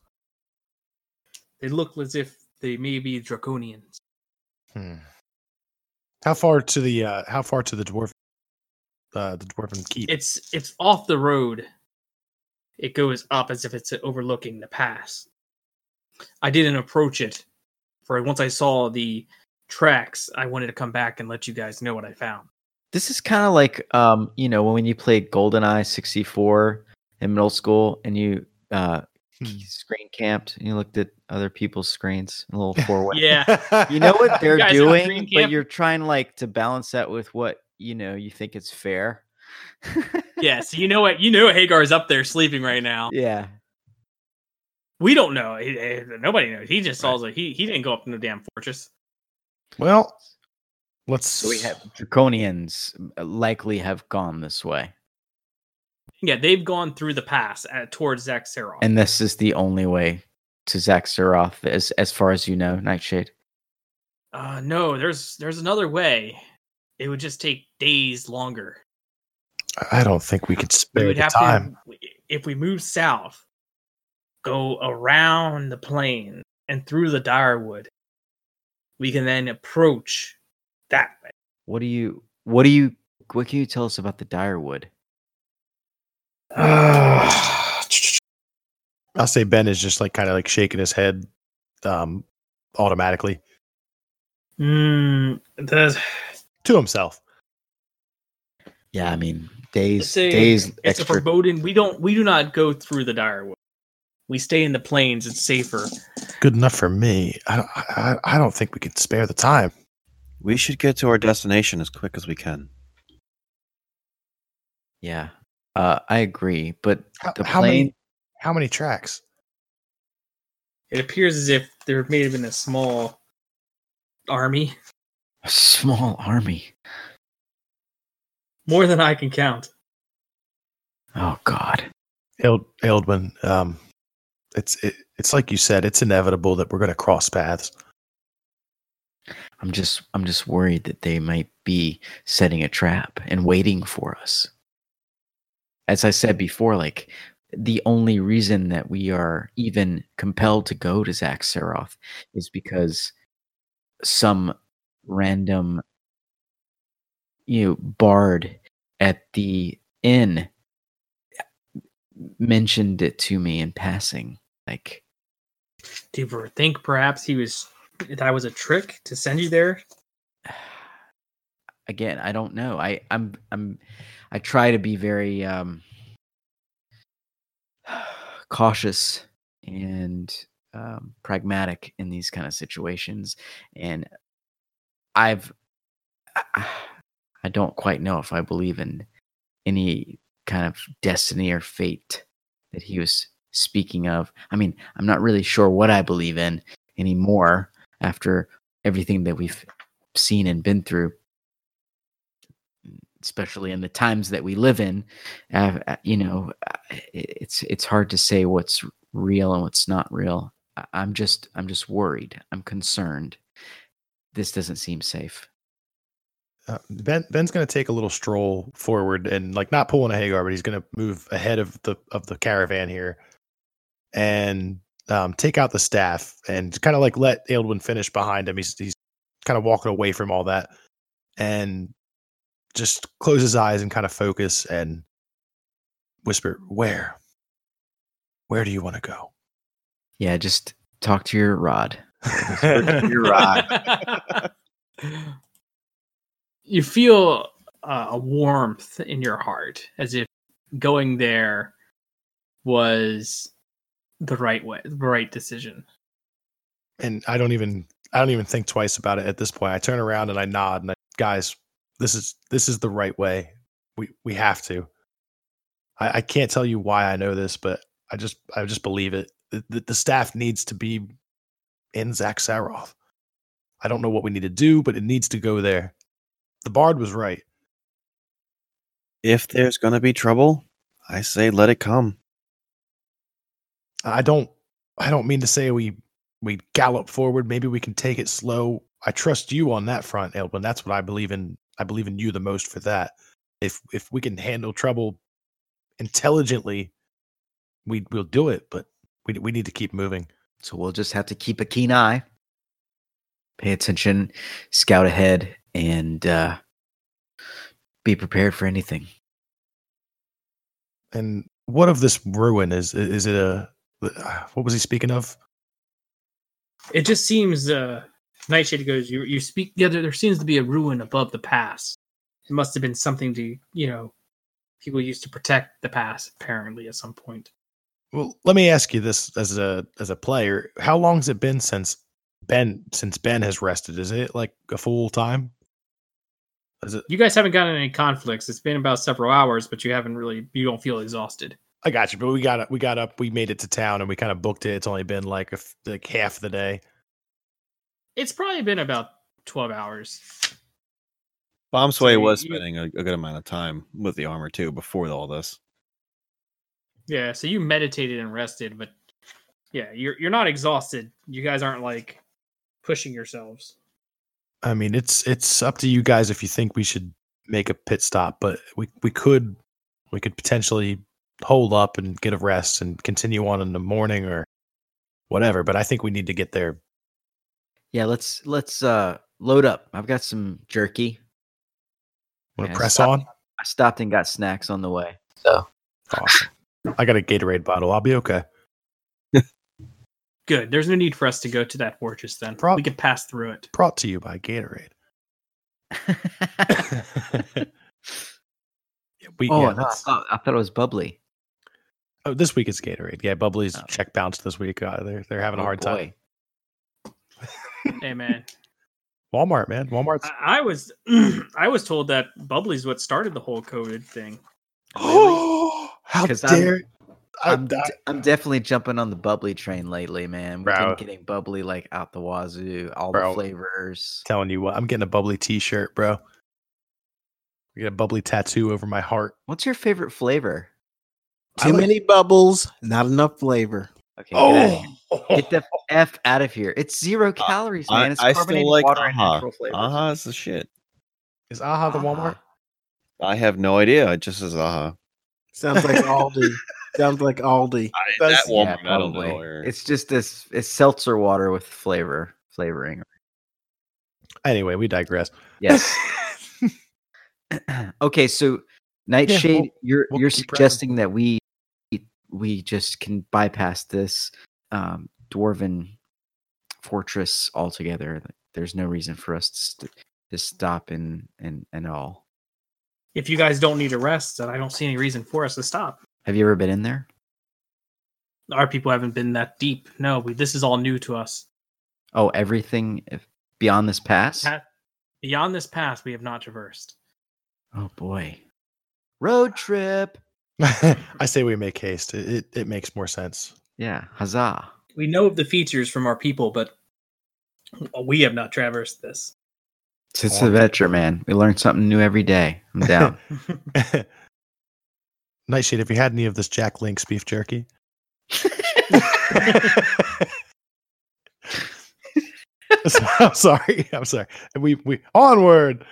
They look as if they may be draconians. Hmm. How far to the uh, how far to the dwarf uh, the dwarven keep? It's it's off the road. It goes up as if it's overlooking the pass. I didn't approach it, for once I saw the tracks, I wanted to come back and let you guys know what I found. This is kind of like um, you know, when you played GoldenEye 64 in middle school and you uh Hmm. screen camped and you looked at other people's screens in a little four way. Yeah, You know what they're guys doing, but you're trying like to balance that with what you know you think it's fair. Yeah. So you know what? You know Hayghar's up there sleeping right now. yeah. We don't know. He- eh, Nobody knows. He just saw that he he didn't go up in the damn fortress. well, let's. So we have draconians uh, likely have gone this way, Yeah, they've gone through the pass at, towards Xak Tsaroth. and this is the only way to Xak Tsaroth, as as far as you know, Nightshade. Uh, no, there's there's another way. It would just take days longer. I don't think we could We spare would the have time. to if we move south, go around the plain and through the Direwood. We can then approach that way. What do you? What do you? What can you tell us about the Direwood? I'll say Ben is just like kind of like shaking his head, um, automatically Mm, the, to himself. Yeah, I mean days, it's a, days it's a foreboding. We don't we do not go through the Direwood. We stay in the plains. It's safer. Good enough for me. I don't. I, I don't think we could spare the time. We should get to our destination as quick as we can. yeah, uh, I agree. But How, the how many? How many tracks? It appears as if there may have been a small army, a small army. More than I can count. Oh God. Eld, Aildwyn, um, it's it, it's like you said, it's inevitable that we're going to cross paths. I'm just I'm just worried that they might be setting a trap and waiting for us. As I said before, like the only reason that we are even compelled to go to Xak Tsaroth is because some random you know bard at the inn mentioned it to me in passing like Do you think perhaps he was that was a trick to send you there? again i don't know i i'm i'm i try to be very um cautious and um, pragmatic in these kind of situations and i've I, I don't quite know if i believe in any kind of destiny or fate that he was speaking of. I mean i'm not really sure what i believe in anymore after everything that we've seen and been through especially in the times that we live in. Uh, uh, you know uh, it's it's hard to say what's real and what's not real. I'm just i'm just worried. I'm concerned. This doesn't seem safe Uh, ben Ben's going to take a little stroll forward and like not pulling a Hayghar, but he's going to move ahead of the of the caravan here and um, take out the staff and kind of like let Aildwyn finish behind him. He's he's kind of walking away from all that and just close his eyes and kind of focus and whisper, "Where? Where do you want to go?" yeah just talk to your rod You're right. you feel uh, a warmth in your heart as if going there was the right way, the right decision. and I don't even I don't even think twice about it at this point. I turn around and I nod and I, guys, this is this is the right way. We we have to. I, I can't tell you why I know this, but I just I just believe it. The, the, the staff needs to be in Xak Tsaroth. I don't know what we need to do, but it needs to go there. The bard was right. if there's gonna be trouble, I say let it come. I don't I don't mean to say we we gallop forward. Maybe we can take it slow. I trust you on that front, Aildwyn. That's what I believe in. I believe in you the most for that. If if we can handle trouble intelligently, we we'll do it. But we we need to keep moving. So we'll just have to keep a keen eye, pay attention, scout ahead, and uh, be prepared for anything. And what of this ruin? Is is it a what was he speaking of? It just seems uh Nightshade goes, you you speak yeah, there, there seems to be a ruin above the pass. It must have been something to you know people used to protect the pass apparently at some point. Well, let me ask you this as a as a player: How long has it been since Ben since Ben has rested? Is it like a full time? Is it? You guys haven't gotten any conflicts. It's been about several hours, but you haven't really you don't feel exhausted. I got you, but we got we got up, we made it to town, and we kind of booked it. It's only been like a f like half the day. It's probably been about 12 hours. Bomswe you- was you- spending a, a good amount of time with the armor too before all this. Yeah, so you meditated and rested, but yeah, you're you're not exhausted. You guys aren't like pushing yourselves. I mean, it's it's up to you guys if you think we should make a pit stop, but we we could we could potentially hold up and get a rest and continue on in the morning or whatever. But I think we need to get there. Yeah, let's let's uh load up. I've got some jerky. Want to Yeah, press stop. on? I stopped and got snacks on the way. So Awesome. I got a Gatorade bottle. I'll be okay. Good. There's no need for us to go to that fortress then. Prob- we can pass through it. Brought to you by Gatorade. Yeah, we, oh, yeah, no, I, thought, I thought it was bubbly. oh, this week it's Gatorade. Yeah, Bubbly's Oh. check bounced this week. Uh, they're they're having a Oh, hard time. boy. hey man, Walmart, man. Walmart. I, I was I was told that bubbly's what started the whole COVID thing. Oh, how 'Cause I'm- dare! I, I'm, I- d- I'm definitely jumping on the bubbly train lately, man. We've Bro. been getting bubbly like out the wazoo, all Bro. the flavors. telling you what, I'm getting a bubbly T-shirt, bro. I get a bubbly tattoo over my heart. What's your favorite flavor? Too like- many bubbles, not enough flavor. Okay, get. Oh, get the f out of here. It's zero calories, man. It's I carbonated still like water and aha. natural flavors. Aha is the shit. is Aha the Ah. Walmart? I have no idea. It just says aha. Sounds like Aldi. Sounds like Aldi. Does- that Yeah, Walmart, I don't probably. know. or- It's just this. It's seltzer water with flavor flavoring. Anyway, we digress. Yes. okay, so Nightshade, we'll- you're we'll you're keep running. suggesting that we we just can bypass this um, dwarven fortress altogether. There's no reason for us to, st- to stop and and and all. If you guys don't need a rest, then I don't see any reason for us to stop. Have you ever been in there? Our people haven't been that deep. No, we, this is all new to us. Oh, everything beyond this pass. Pa- Beyond this path, we have not traversed. Oh boy, road trip. I say we make haste. It, it it makes more sense. Yeah, huzzah! We know of the features from our people, but we have not traversed this. It's, it's adventure, man. We learn something new every day. I'm down. Nightshade, have you had any of this Jack Link's beef jerky? I'm sorry. I'm sorry. We we onward.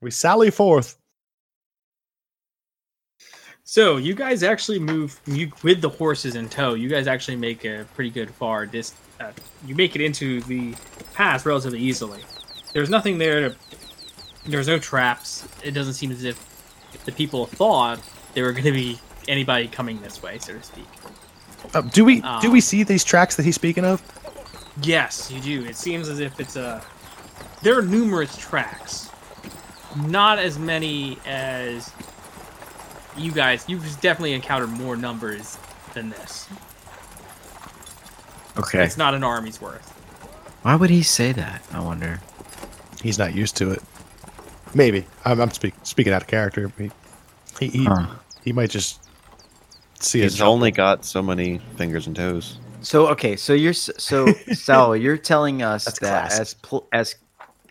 We sally forth. So you guys actually move you with the horses in tow. You guys actually make a pretty good far dis. Uh, you make it into the pass relatively easily. There's nothing there to. There's no traps. It doesn't seem as if the people thought there were going to be anybody coming this way, so to speak. Uh, do we do Ah. we see these tracks that he's speaking of? Yes, you do. It seems as if it's a. There are numerous tracks. Not as many as you guys. You've definitely encountered more numbers than this. Okay. It's not an army's worth. Why would he say that? I wonder. He's not used to it. Maybe I'm, I'm speak, speaking out of character. He he, he, Huh. he might just see He's his only got so many fingers and toes. So okay, so you're s- so Sal, you're telling us That's that classic. as pl- as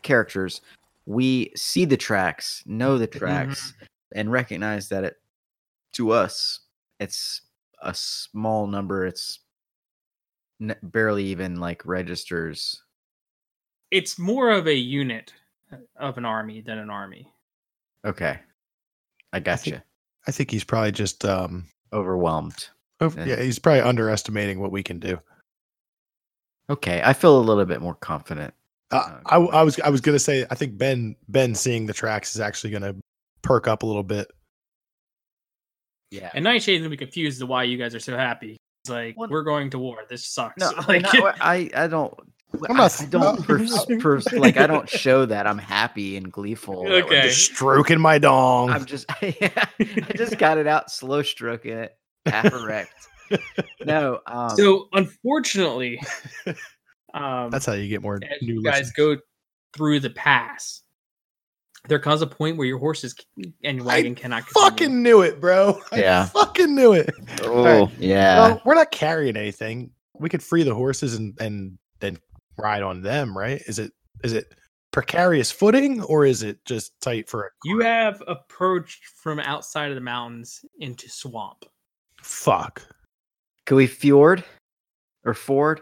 characters, we see the tracks, know the mm-hmm. tracks, and recognize that it to us it's a small number. It's n- barely even like registers. It's more of a unit of an army than an army. Okay, I think- gotcha. I think he's probably just um Overwhelmed. over, Yeah. yeah he's probably underestimating what we can do. Okay, I feel a little bit more confident. Uh, I, I was I was gonna say I think Ben Ben seeing the tracks is actually gonna perk up a little bit. Yeah. And Nightshade's gonna be confused as to why you guys are so happy. It's like Well- we're going to war. This sucks. No, like, not- I I don't. I'm not- I don't pers- pers- like I don't show that I'm happy and gleeful. that we're Okay. Just stroking my dong. I'm just I just got it out, slow stroking it, half erect. No, um, so unfortunately, um, That's how you get more as new you guys listeners. go through the pass, there comes a point where your horses and your wagon cannot continue. Fucking knew it, bro. I Yeah. fucking knew it. Oh, yeah, Well, we're not carrying anything. We could free the horses and and then ride on them, right? Is it is it precarious footing or is it just tight for a You have approached from outside of the mountains into swamp. fuck? can we fjord or ford?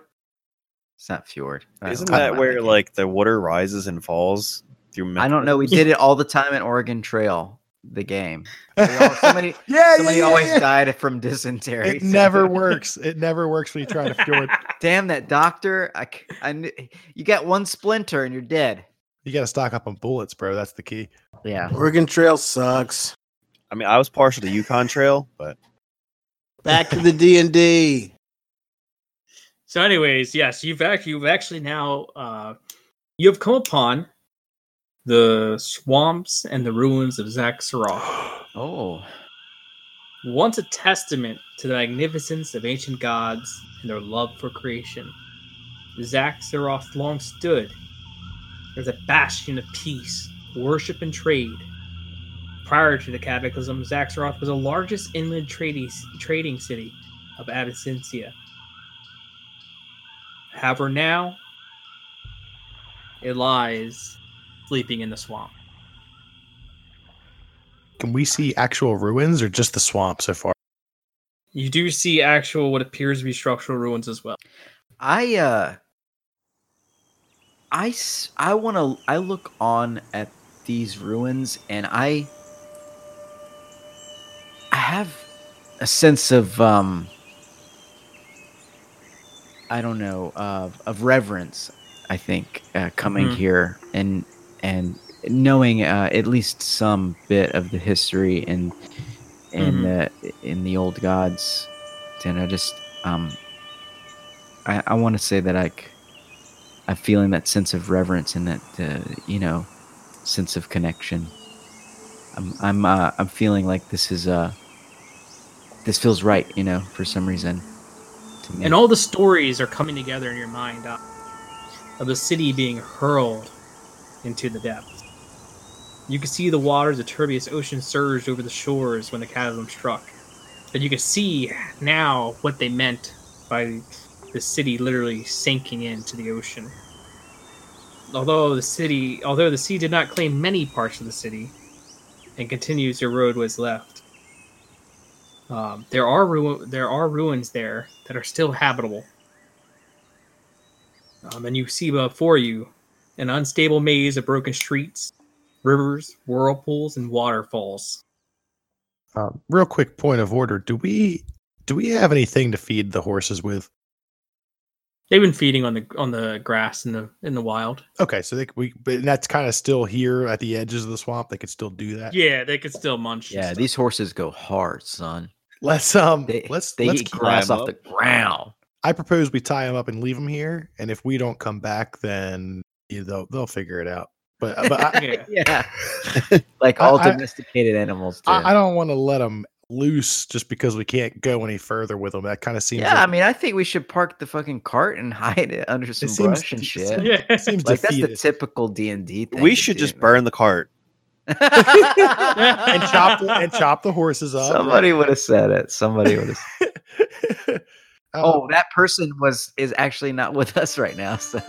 It's not fjord. Isn't that where like the water rises and falls through? I don't know. We did it all the time at Oregon Trail, the game. We all- somebody Yeah, somebody always died from dysentery. It so- never works. It never works when you try to do it. Damn that doctor! I, kn- you got one splinter and you're dead. You got to stock up on bullets, bro. That's the key. Yeah. Oregon Trail sucks. I mean, I was partial to Yukon Trail, but Back to the D and D. So, anyways, yes, you've actually you've actually now uh, you have come upon the swamps and the ruins of Xak Tsaroth. Oh. once a testament to the magnificence of ancient gods and their love for creation. Xak Tsaroth long stood as a bastion of peace, worship, and trade. Prior to the cataclysm, Xak Tsaroth was the largest inland trading, trading city of Abanasinia. However, now it lies sleeping in the swamp. Can we see actual ruins or just the swamp so far? You do see actual what appears to be structural ruins as well. I uh I s- I want to I look on at these ruins and I I have a sense of um I don't know of of reverence I think uh, coming Mhm. here and and knowing uh, at least some bit of the history and and uh, in the old gods and I just um I, I want to say that I I'm feeling that sense of reverence and that uh, you know sense of connection. I'm I'm uh, I'm feeling like this is uh this feels right, you know, for some reason. To me. And all the stories are coming together in your mind uh, of the city being hurled into the depths. You can see the waters of turbulent ocean surged over the shores when the chasm struck. But you can see now what they meant by the city literally sinking into the ocean. Although the city, although the sea did not claim many parts of the city, and continues to erode what's left, um, there are ru- there are ruins there that are still habitable. Um, and you see before you an unstable maze of broken streets, rivers, whirlpools, and waterfalls. Um, real quick point of order: Do we do we have anything to feed the horses with? They've been feeding on the on the grass in the in the wild. Okay, so they, we but that's kind of still here at the edges of the swamp. They could still do that. Yeah, they could still munch. yeah, stuff. these horses go hard, son. Let's um They let's they let's eat grass them off the ground. I propose we tie them up and leave them here, and if we don't come back, then yeah, they'll they'll figure it out. But but I, Yeah. Yeah, like all I- I- domesticated animals do. I, I don't want to let them loose just because we can't go any further with them. That kind of seems yeah, like, I mean, I think we should park the fucking cart and hide it under some seems brush and shit. seems- Yeah. seems Like that's the typical D and D thing. we to should do, just man. burn the cart. and chop the, and chop the horses up. Somebody would have said it. Somebody would have. oh, Oh, that person was is actually not with us right now. So